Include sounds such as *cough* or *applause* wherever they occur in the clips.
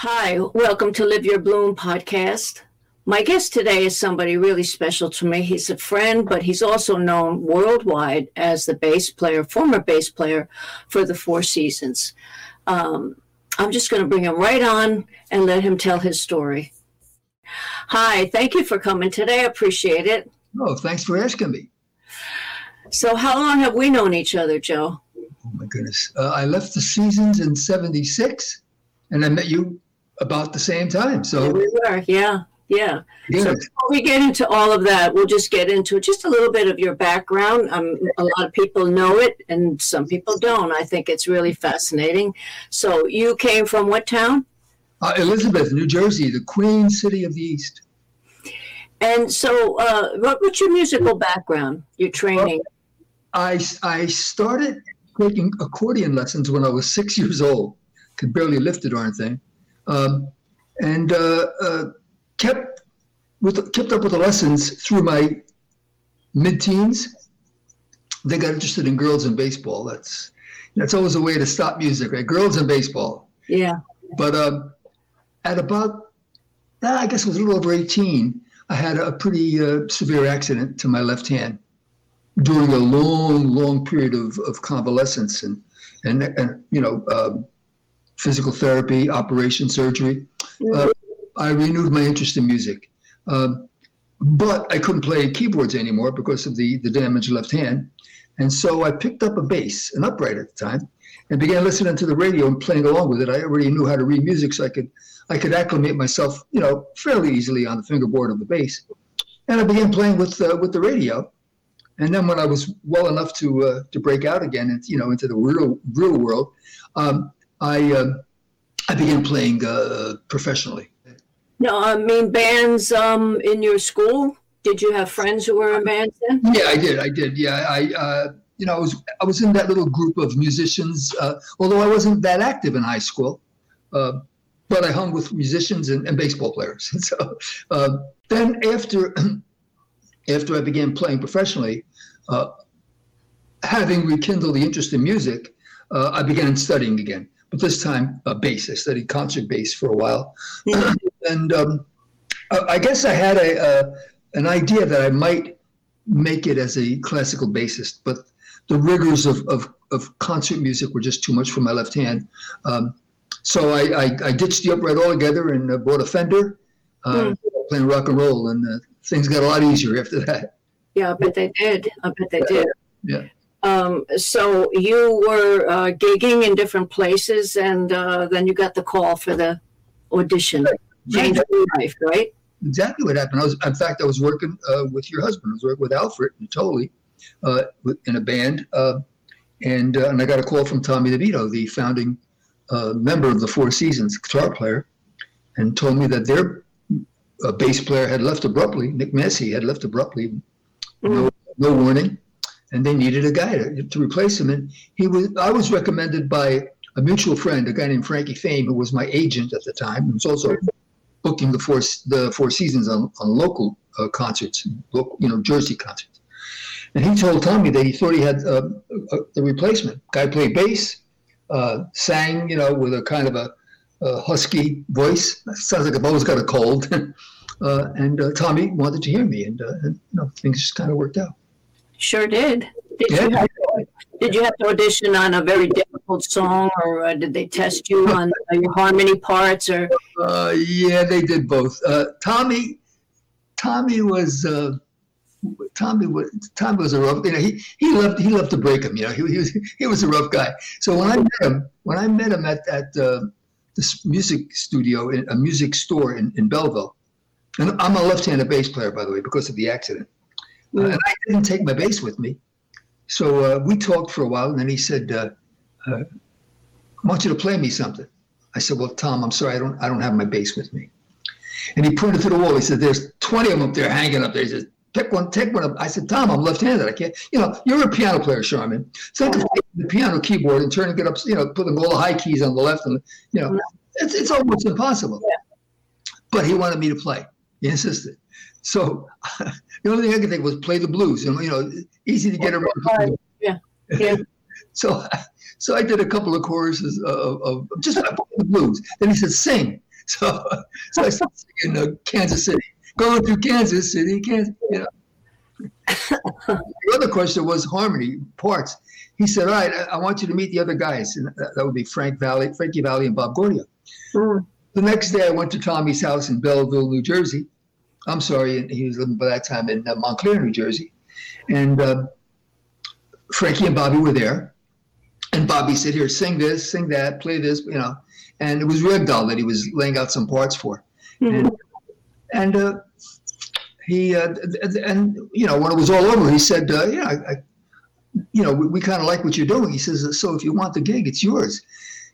Hi, welcome to Live Your Bloom podcast. My guest today is somebody really special to me. He's a friend, but he's also known worldwide as the bass player, former bass player for the Four Seasons. Um, I'm just going to bring him right on and let him tell his story. Hi, thank you for coming today. I appreciate it. Oh, thanks for asking me. So, how long have we known each other, Joe? Oh, my goodness. Uh, I left the Seasons in 76, and I met you about the same time. So, we were, yeah. Yeah. So before we get into all of that, we'll just get into just a little bit of your background. Um, a lot of people know it, and some people don't. I think it's really fascinating. So you came from what town? uh, Elizabeth, New Jersey, the Queen City of the East. And so, uh, what, what's your musical background? Your training? I, I started taking accordion lessons when I was six years old. Could barely lift the darn thing. Um, and uh, uh, kept with kept up with the lessons through my mid-teens. They got interested in girls and baseball. That's that's always a way to stop music, right? Girls and baseball. Yeah. But um, at about, ah, I guess it was a little over 18, I had a pretty uh, severe accident to my left hand during a long, long period of, of convalescence and, and, and you know, um, physical therapy, operation, surgery. Uh, I renewed my interest in music. Um, but I couldn't play keyboards anymore because of the, the damaged left hand. And so I picked up a bass, an upright at the time, and began listening to the radio and playing along with it. I already knew how to read music, so I could I could acclimate myself, you know, fairly easily on the fingerboard of the bass. And I began playing with uh, with the radio. And then when I was well enough to uh, to break out again, and you know, into the real real world, um, I uh, I began playing uh, professionally. No, I mean bands um, in your school. Did you have friends who were in bands then? Yeah, I did. I did. Yeah, I uh, you know I was I was in that little group of musicians. Uh, although I wasn't that active in high school, uh, but I hung with musicians and, and baseball players. *laughs* so uh, then after *clears throat* after I began playing professionally, uh, having rekindled the interest in music, uh, I began studying again. But this time, uh, bass. I studied concert bass for a while, *clears throat* and um, I, I guess I had a, a an idea that I might make it as a classical bassist, but the rigors of, of, of concert music were just too much for my left hand. Um, so I, I, I, ditched the upright altogether and uh, bought a Fender, uh, mm. playing rock and roll, and uh, things got a lot easier after that. Yeah, I bet they did. I bet they did. Yeah. Um, so you were uh, gigging in different places, and uh, then you got the call for the audition. Right. Changed your life, right? exactly what happened. I was, in fact, I was working uh, with your husband. I was working with Alfred Natoli uh, in a band, uh, and uh, and I got a call from Tommy DeVito, the founding uh, member of the Four Seasons, guitar player, and told me that their uh, bass player had left abruptly. Nick Massi had left abruptly, mm-hmm. no, no warning, and they needed a guy to, to replace him. And he was, I was recommended by a mutual friend, a guy named Frankie Fame, who was my agent at the time, who was also booking the four the Four Seasons on, on local uh, concerts, local, you know, Jersey concerts. And he told Tommy that he thought he had uh, a, the replacement. Guy played bass, uh, sang, you know, with a kind of a, a husky voice. Sounds like I've always got a cold. *laughs* Uh, and uh, Tommy wanted to hear me, and, uh, and, you know, things just kind of worked out. Sure did. Did yeah. you have to, did you have to audition on a very difficult song, or uh, did they test you on uh, your harmony parts? Or uh, yeah, they did both. Uh, Tommy, Tommy was. Uh, Tommy was Tommy was a rough. You know, he he loved he loved to break him. You know, he, *laughs* he was he was a rough guy. So when I met him, when I met him at at uh, this music studio, in, a music store in, in Belleville, and I'm a left-handed bass player, by the way, because of the accident. Uh, and I didn't take my bass with me. So uh, we talked for a while, and then he said, uh, uh, "I want you to play me something." I said, "Well, Tom, I'm sorry, I don't, I don't have my bass with me." And he pointed to the wall. He said, "There's 20 of them up there hanging up there." He said, "Pick one, take one up." I said, "Tom, I'm left-handed. I can't. You know, you're a piano player, Sharman. So I can take the piano keyboard and turn and get up. You know, putting all the high keys on the left, and you know, it's it's almost impossible." But he wanted me to play. He insisted. So *laughs* the only thing I could think was play the blues, and you know, easy to get around. Yeah, yeah. *laughs* so, *laughs* so I did a couple of choruses of, of just the blues. Then he said, "Sing." So, so I started singing uh, Kansas City, going through Kansas City, Kansas, you know. the other question was harmony parts. He said, "All right, I, I want you to meet the other guys, and that, that would be Frank Valli, Frankie Valli, and Bob Gaudio." Mm. The next day, I went to Tommy's house in Belleville, New Jersey. I'm sorry, he was living by that time in uh, Montclair, New Jersey, and uh, Frankie and Bobby were there. And Bobby said, "Here, sing this, sing that, play this," you know. And it was Ragdoll that he was laying out some parts for, mm-hmm. and, and uh, he uh, and you know when it was all over, he said, uh, "Yeah, I, I, you know, we, we kind of like what you're doing." He says, "So if you want the gig, it's yours."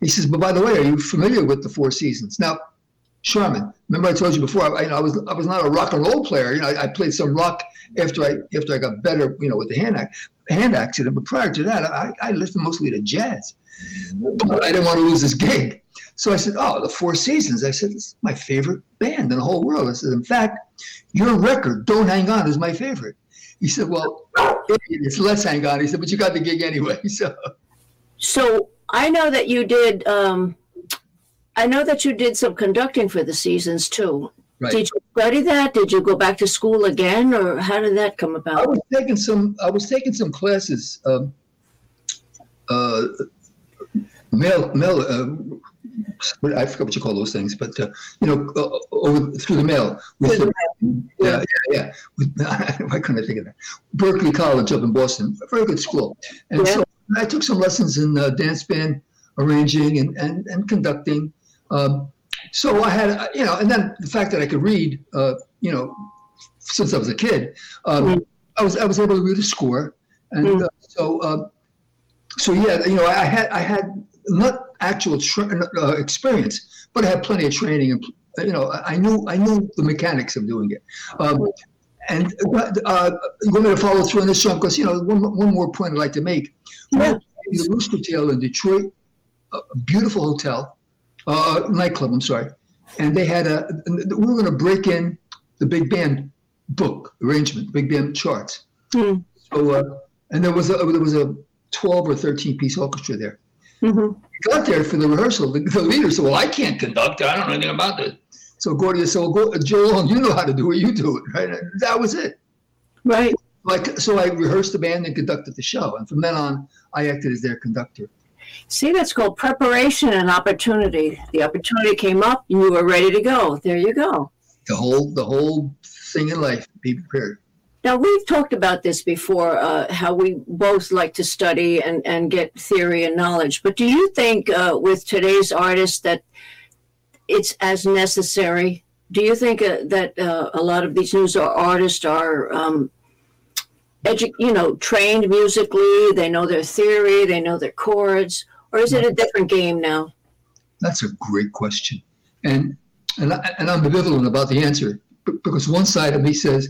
He says, "But by the way, are you familiar with the Four Seasons?" Now, Sharman, remember I told you before, I, I was I was not a rock and roll player. You know, I, I, played some rock after I after I got better, you know, with the hand hand accident. But prior to that, I, I listened mostly to jazz. But I didn't want to lose this gig. So I said, "Oh, the Four Seasons." I said, "This is my favorite band in the whole world." I said, "In fact, your record, Don't Hang On, is my favorite." He said, "Well, it's Let's Hang On." He said, "But you got the gig anyway." *laughs* So, so I know that you did. Um, I know that you did some conducting for the seasons too. Right. Did you study that? Did you go back to school again, or how did that come about? I was taking some. I was taking some classes. Um, uh, mail, mail. Uh, I forget what you call those things, but uh, you know, uh, over through the mail. With the, yeah, yeah, yeah. With, *laughs* why couldn't I think of that? Berklee College up in Boston, a very good school. And yeah. so I took some lessons in uh, dance band arranging and and, and conducting. Um, so I had, uh, you know, and then the fact that I could read, uh, you know, since I was a kid, um, mm. I was I was able to read a score, and mm. so so yeah, you know, I had I had not actual tra- uh, experience, but I had plenty of training, and you know, I knew I knew the mechanics of doing it. Um, and uh, you want me to follow through on this song? Because you know, one, one more point I'd like to make. Yeah. The Rooster Tail in Detroit, a beautiful hotel, uh, nightclub. I'm sorry, and they had a. We were going to break in the big band book arrangement, big band charts. Mm. So, uh, and there was a there was a 12 or 13 piece orchestra there. Mm-hmm. Got there for the rehearsal. The, the, leader said, "Well, I can't conduct. I don't know anything about this." So Gaudio said, "Well, go, Joel, you know how to do it. You do it." Right. And that was it. Right. Like so, I rehearsed the band and conducted the show, and from then on, I acted as their conductor. See, that's called preparation and opportunity. The opportunity came up, and you were ready to go. There you go. The whole, the whole thing in life. Be prepared. Now, we've talked about this before, uh, how we both like to study and, and get theory and knowledge. But do you think uh, with today's artists that it's as necessary? Do you think uh, that uh, a lot of these new artists are, um, edu- you know, trained musically? They know their theory, they know their chords, or is it a different game now? That's a great question, and and, I, and I'm ambivalent about the answer because one side of me says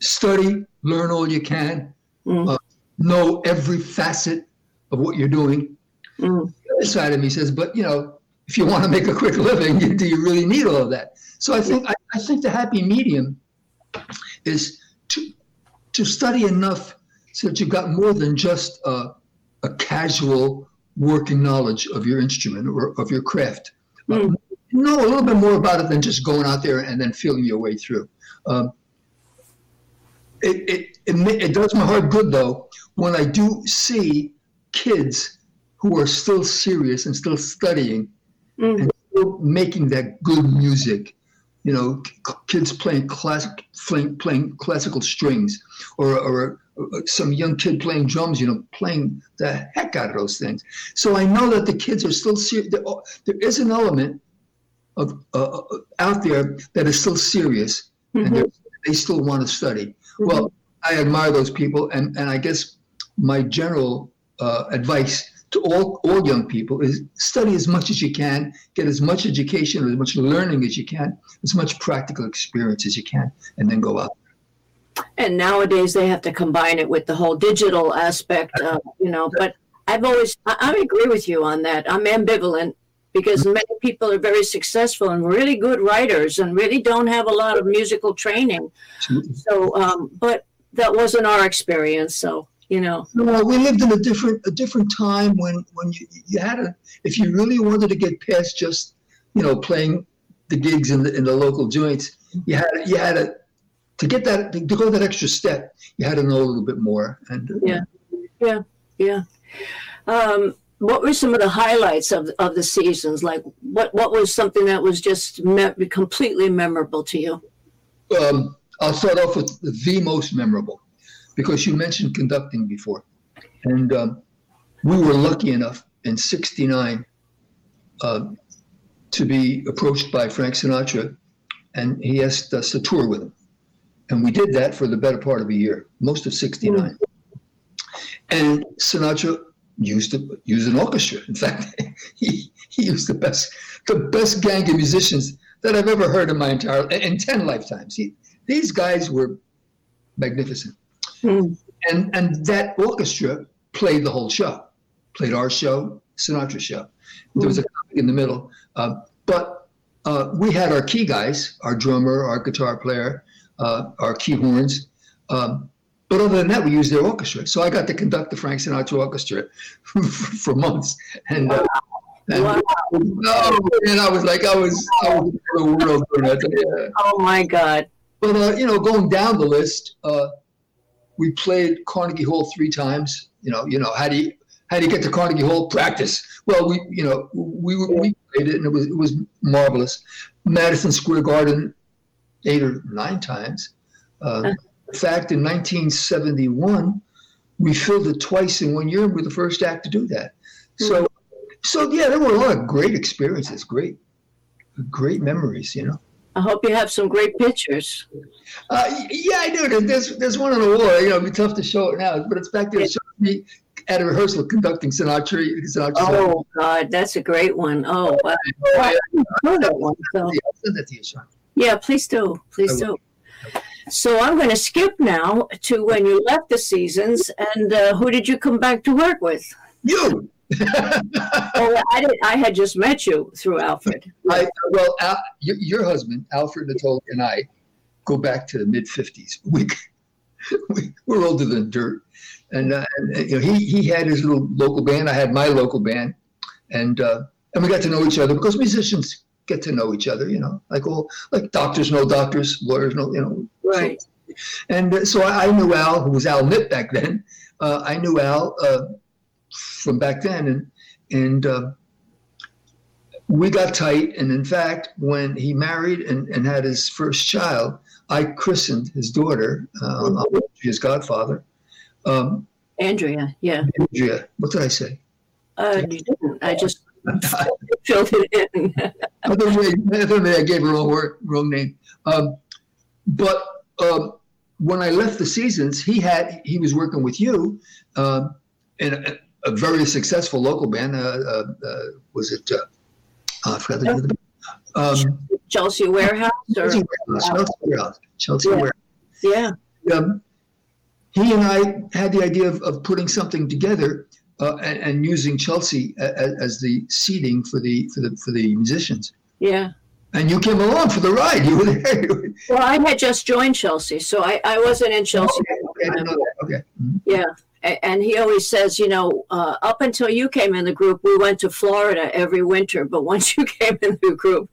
study, learn all you can, mm. uh, know every facet of what you're doing. Mm. The other side of me says, but you know, if you want to make a quick living, *laughs* do you really need all of that? So I think I, I think the happy medium is to to study enough so that you've got more than just a, a casual working knowledge of your instrument or of your craft. Mm. Know a little bit more about it than just going out there and then feeling your way through. Um, it, it, it, it does my heart good though when I do see kids who are still serious and still studying mm. and still making that good music. You know, kids playing classic, playing, playing classical strings, or, or some young kid playing drums. You know, playing the heck out of those things. So I know that the kids are still serious. There, there is an element of uh, uh, out there that is still serious, mm-hmm. and they still want to study. Mm-hmm. Well, I admire those people, and, and I guess my general uh, advice to all, all young people is study as much as you can, get as much education or as much learning as you can, as much practical experience as you can, and then go out. And nowadays they have to combine it with the whole digital aspect, uh, you know. But I've always, I, I agree with you on that. I'm ambivalent because many people are very successful and really good writers and really don't have a lot of musical training. So, um, but that wasn't our experience. So, you know. No, we lived in a different a different time when when you, you had a if you really wanted to get past just you know playing the gigs in the in the local joints, you had you had to to get that to go that extra step. You had to know a little bit more. And uh, yeah, yeah, yeah. Um, what were some of the highlights of of the seasons? Like what what was something that was just me- completely memorable to you? Um, I'll start off with the most memorable because you mentioned conducting before, and um, we were lucky enough in '69 uh, to be approached by Frank Sinatra, and he asked us to tour with him, and we did that for the better part of a year, most of '69. Mm. And Sinatra used a, used an orchestra. In fact, *laughs* he, he used the best the best gang of musicians that I've ever heard in my entire in ten lifetimes. He, these guys were magnificent, mm. and and that orchestra played the whole show, played our show, Sinatra show. Mm. There was a comic in the middle, uh, but uh, we had our key guys, our drummer, our guitar player, uh, our key horns. Um, but other than that, we used their orchestra. So I got to conduct the Frank Sinatra Orchestra *laughs* for months. And, uh, and wow. and I was like, I was, I was in the world doing that. Yeah. Oh my God. But, uh, you know, going down the list, uh, we played Carnegie Hall three times. You know, you know, how do you, how do you get to Carnegie Hall? Practice. Well, we, you know, we, we played it and it was, it was marvelous. Madison Square Garden eight or nine times. Uh, in fact, in 1971, we filled it twice in one year. We're the first act to do that. So, so yeah, there were a lot of great experiences, great, great memories. You know. I hope you have some great pictures. Uh, yeah, I do. There's there's one on the wall. You know, it'd be tough to show it now, but it's back there. Me at a rehearsal conducting Sinatra. Sinatra oh God, that's a great one. Oh, wow. I know that one. So. Send that to you, Sean. Yeah, please do. Please do. So I'm going to skip now to when you left the seasons, and uh, who did you come back to work with? You. Well, *laughs* I did. I had just met you through Alfred. I, well, Al, your, your, husband, Alfred Natoli, and I go back to the mid '50s. We, we we're older than dirt, and, uh, and, you know he he had his little local band. I had my local band, and uh, and we got to know each other because musicians get to know each other, you know, like all like doctors know doctors, lawyers know, you know. Right. And uh, so I, knew Al, who was Al Mitt back then. Uh, I knew Al uh, from back then, and and uh, we got tight. And in fact, when he married and, and had his first child, I christened his daughter. Um, mm-hmm. his godfather. Um, Andrea, yeah. Andrea. What did I say? Uh, you didn't. I just *laughs* filled it in. *laughs* I I gave her wrong word, wrong name. Um, but um, when I left the seasons, he had he was working with you um, in a, very successful local band. Uh, uh, uh was it? Uh, I forgot the name of the band. Um, Chelsea Warehouse. Or? Chelsea Warehouse. Chelsea Warehouse. Chelsea yeah. Warehouse. Yeah. Um, he and I had the idea of, of putting something together uh, and, and, using Chelsea as, as, the seating for the for the for the musicians. Yeah. And you came along for the ride. You were there. well, I had just joined Chelsea, so I, I wasn't in Chelsea. okay, okay. okay. Mm-hmm. Yeah. And he always says, you know, uh, up until you came in the group, we went to Florida every winter. But *laughs* once you came in the group,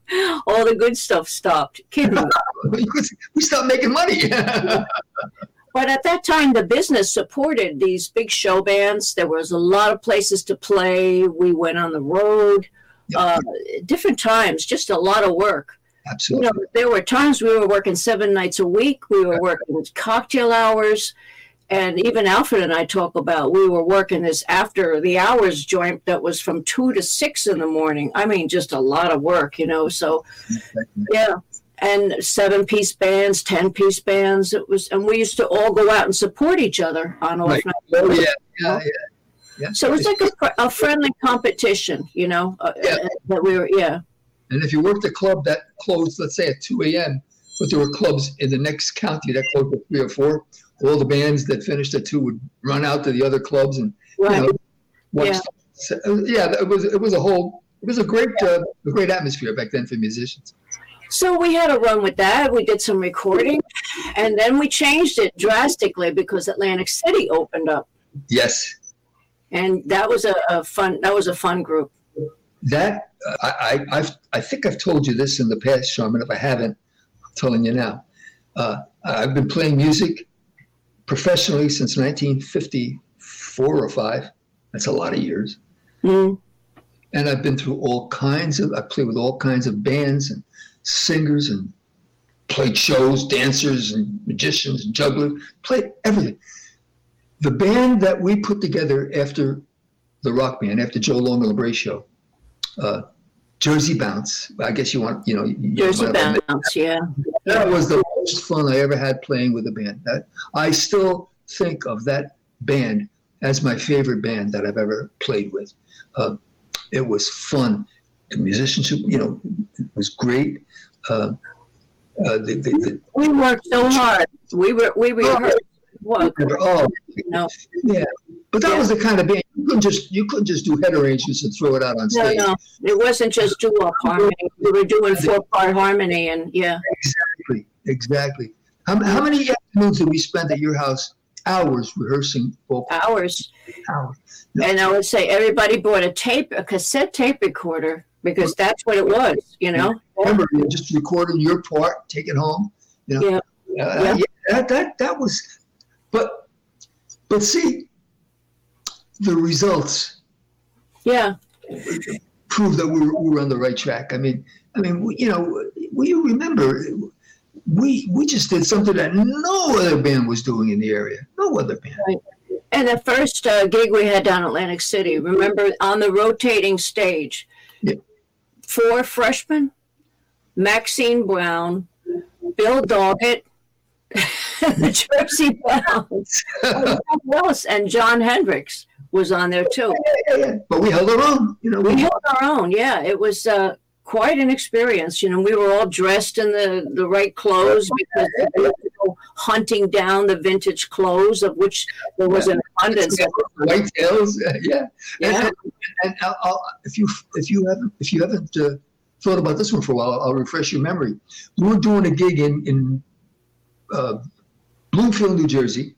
all the good stuff stopped. Kidding. *laughs* we stopped making money. *laughs* But at that time, the business supported these big show bands. There was a lot of places to play. We went on the road, uh, different times, just a lot of work. Absolutely. You know, there were times we were working seven nights a week. We were working cocktail hours. And even Alfred and I talk about we were working this after the hours joint that was from two to six in the morning. I mean, just a lot of work, you know. So, yeah and seven piece bands, ten piece bands. It was, and we used to all go out and support each other on off right. night. Oh yeah, yeah, yeah. yeah. So it was like a, a friendly competition, you know. Uh, yeah. Uh, that we were, yeah. And if you worked a club that closed, let's say at two a.m., but there were clubs in the next county that closed at three or four, all the bands that finished at two would run out to the other clubs and right. you know, watch. Yeah. So, yeah, it was it was a whole it was a great uh, a great atmosphere back then for musicians. So we had a run with that. We did some recording, and then we changed it drastically because Atlantic City opened up. Yes. And that was a, a fun. That was a fun group. that I, I, I've, I think I've told you this in the past, Sharman. If I haven't, I'm telling you now. Uh, I've been playing music professionally since 1954 or five. That's a lot of years. Mm. And I've been through all kinds of. I played with all kinds of bands and singers and played shows, dancers and magicians and jugglers. Played everything. The band that we put together after the rock band, after Joe Long and LaBrie show, uh, Jersey Bounce. I guess you want, you know, Jersey Bounce, yeah. That was the most fun I ever had playing with a band. That I still think of that band as my favorite band that I've ever played with. Uh, it was fun. The musicianship, you know, was great. Uh, uh, the, the, the, we worked so hard. We were we rehearsed. Oh, oh, no. yeah. But that yeah. was the kind of band you couldn't just you couldn't just do head arrangements and throw it out on stage. No, no, it wasn't just duo harmony. We were doing four part harmony, and yeah. Exactly, exactly. How, how many afternoons did we spend at your house? Hours rehearsing vocal. Hours. Hours. No. And I would say everybody bought a tape, a cassette tape recorder, because that's what it was. You know. Remember, you just recording your part, take it home. You know? Yeah. Uh, yeah. yeah. That, that that was, but but see, the results yeah prove that we were, we were on the right track i mean i mean we, you know we you remember we we just did something that no other band was doing in the area no other band right. and the first uh, gig we had down atlantic city remember on the rotating stage yeah. four freshmen maxine brown bill doggett *laughs* the Jersey *laughs* Bounce, and Jon Hendricks was on there too. Yeah, yeah, yeah. But we held our own. You know, we, we held our own. Yeah, it was uh, quite an experience. You know, we were all dressed in the the right clothes because we were hunting down the vintage clothes of which there was an abundance. *laughs* White tails, yeah. yeah. And, and, and I'll, if you if you haven't if you haven't uh, thought about this one for a while, I'll refresh your memory. We were doing a gig in in uh, Bloomfield, New Jersey.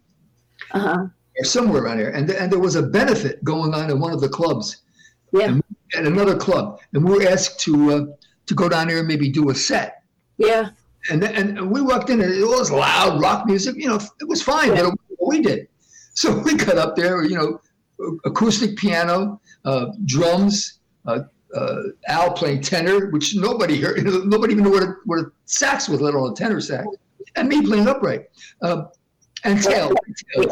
Uh-huh or somewhere around here. And, and there was a benefit going on in one of the clubs. Yeah. At another club. And we were asked to uh, to go down there and maybe do a set. Yeah. And, and we walked in and it was loud rock music. You know, it was fine, yeah. but we did. *laughs* So we got up there, you know, acoustic piano, uh, drums, uh, uh, Al playing tenor, which nobody heard. *laughs* Nobody even knew what a, what a sax was, let alone a tenor sax, and me playing upright. Uh, and tail.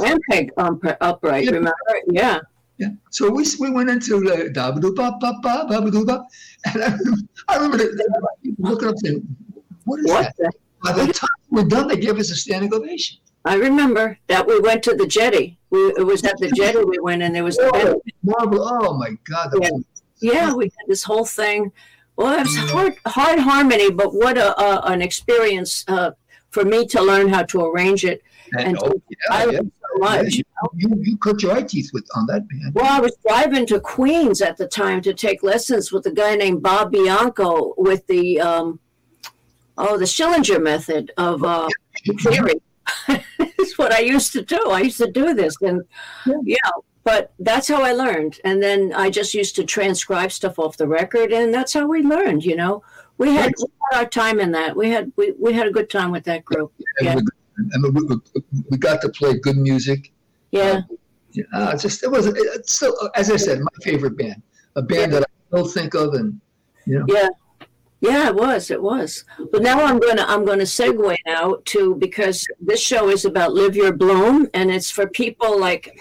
And peg um, upright, yeah. remember? Yeah. Yeah. So we, we went into the da ba ba ba ba ba ba and I, I remember the, looking up saying, "What is what that?" The? By the time we're done, they gave us a standing ovation. I remember that we went to the jetty. We, it was at the jetty we went, and there was oh, the marble. Oh my God! Yeah. Was, yeah, we had this whole thing. Well, it was hard, hard harmony, but what a, a an experience uh, for me to learn how to arrange it and, oh, yeah, yeah. so much. Yeah, you, you, you cut your eye teeth with on that band. Well, I was driving to Queens at the time to take lessons with a guy named Bob Bianco with the um, oh the Schillinger method of uh, *laughs* theory. *laughs* It's what I used to do. I used to do this, and yeah. But that's how I learned, and then I just used to transcribe stuff off the record, and that's how we learned. You know, we had, we had our time in that. We had we, we had a good time with that group. Yeah. I mean, we, we got to play good music. Yeah. Uh, it's just it was it's still as I said, my favorite band, a band yeah. that I still think of, and you know. Yeah. Yeah, it was. It was. But now I'm going to I'm going to segue now to because this show is about live your bloom, and it's for people like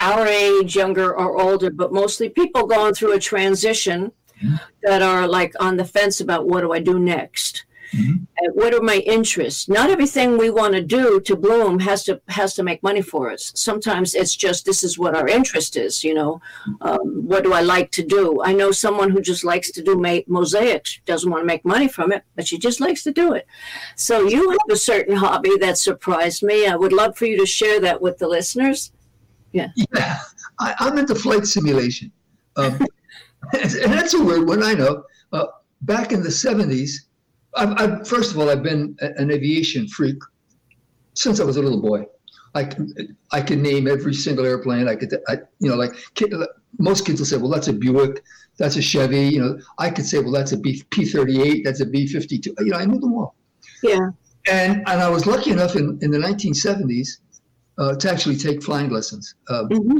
our age, younger or older, but mostly people going through a transition mm-hmm. that are like on the fence about what do I do next. Mm-hmm. what are my interests? Not everything we want to do to bloom has to has to make money for us. Sometimes it's just this is what our interest is. You know, um, what do I like to do? I know someone who just likes to do ma- mosaics, doesn't want to make money from it, but she just likes to do it. So you have a certain hobby that surprised me. I would love for you to share that with the listeners. Yeah, yeah. I, am into flight simulation, um, and that's a weird one. I know. Uh, back in the 70s I've, I've, first of all, I've been an aviation freak since I was a little boy. I can I can name every single airplane. I could, I, you know, like most kids will say, well, that's a Buick, that's a Chevy. You know, I could say, well, that's a B P thirty eight, that's a B fifty two. You know, I knew them all. Yeah. And and I was lucky enough in in the nineteen seventies uh, to actually take flying lessons. Uh, mm-hmm.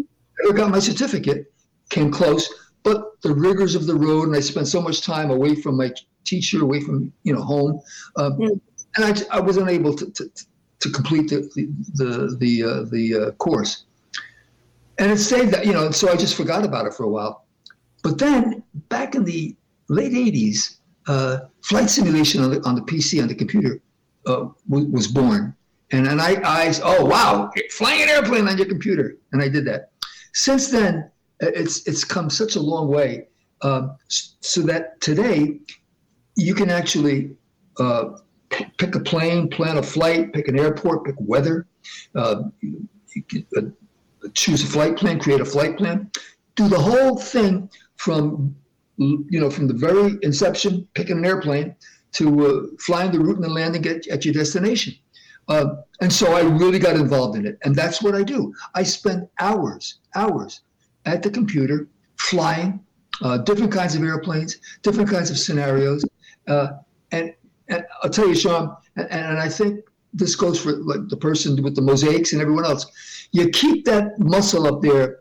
I got my certificate, came close, but the rigors of the road, and I spent so much time away from my teacher, away from you know home, uh, mm. and I, I was unable to, to, to complete the the the uh, the uh, course. And it stayed that you know, so I just forgot about it for a while. But then back in the late '80s, uh, flight simulation on the on the PC on the computer uh, w- was born, and and I I oh wow, flying an airplane on your computer, and I did that. Since then, it's it's come such a long way, uh, so that today you can actually uh, pick a plane, plan a flight, pick an airport, pick weather. Uh, can, uh, choose a flight plan, create a flight plan, do the whole thing from you know from the very inception, picking an airplane to uh, flying the route and then landing at, at your destination. Uh, and so I really got involved in it, and that's what I do. I spend hours, hours at the computer flying uh, different kinds of airplanes, different kinds of scenarios, uh, and and I'll tell you, Sean, and, and I think this goes for like the person with the mosaics and everyone else. You keep that muscle up there,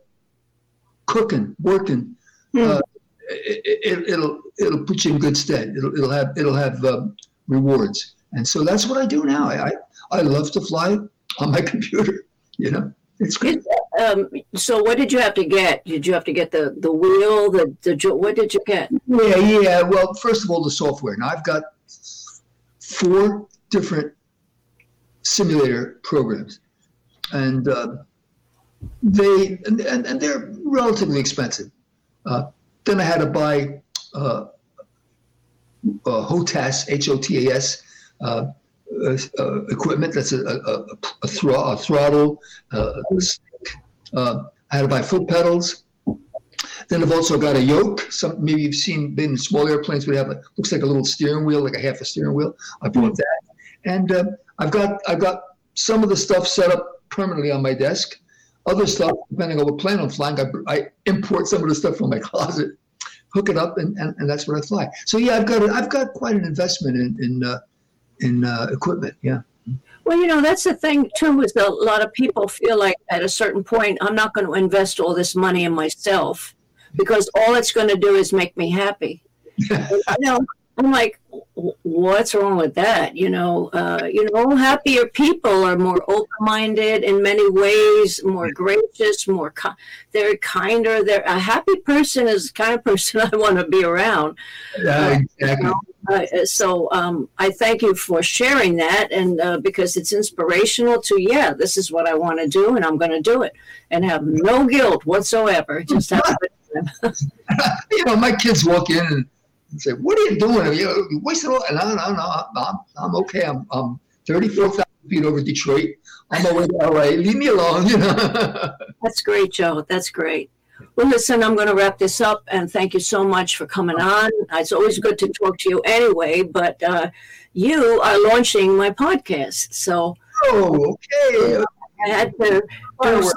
cooking, working. Mm. Uh, it, will it'll, it'll put you in good stead. It'll it'll have it'll have um, rewards, and so that's what I do now. I, I I love to fly on my *laughs* computer. You know, it's great. Um, so what did you have to get? Did you have to get the the wheel? The the what did you get? Yeah, yeah. Well, first of all, the software. Now I've got four different simulator programs, and uh, they and, and, and, they're relatively expensive. Uh, then I had to buy uh, uh HOTAS, H O T A S. Uh, uh, equipment that's a, a, a, thro- a throttle, uh, I had to buy foot pedals, then I've also got a yoke. Some maybe you've seen been in small airplanes would have a looks like a little steering wheel, like a half a steering wheel. I bought that, and uh, I've got I've got some of the stuff set up permanently on my desk. Other stuff, depending on what plane I'm flying, I, I import some of the stuff from my *laughs* closet, hook it up, and, and, and that's what I fly. So yeah, I've got I've got quite an investment in in uh, in uh, equipment. Yeah. Well, you know, that's the thing too, is that a lot of people feel like at a certain point, I'm not going to invest all this money in myself because all it's going to do is make me happy. *laughs* you know, I'm like, what's wrong with that? You know, uh, you know, happier people are more open-minded in many ways, more gracious, more ki- they're kinder. They're a happy person is the kind of person *laughs* I want to be around. Yeah, exactly. You know? Uh, so um, I thank you for sharing that, and uh, because it's inspirational to yeah, this is what I want to do, and I'm going to do it, and have no guilt whatsoever. Just have *laughs* *laughs* you know, my kids walk in and say, "What are you doing? You, you wasted all." No, no, no. I'm, I'm okay. I'm, I'm 34,000 feet over Detroit. I'm on my way to LA. Leave me alone. You know. *laughs* That's great, Joe. That's great. Well, listen, I'm going to wrap this up, and thank you so much for coming on. It's always good to talk to you anyway, but uh, you are launching my podcast, so. Oh, okay. I had to. Fireworks.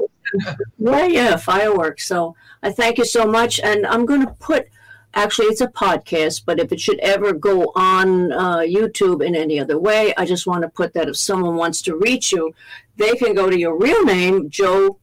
yeah, yeah, fireworks. So I thank you so much, and I'm going to put. Actually, it's a podcast, but if it should ever go on uh, YouTube in any other way, I just want to put that if someone wants to reach you, they can go to your real name, Joe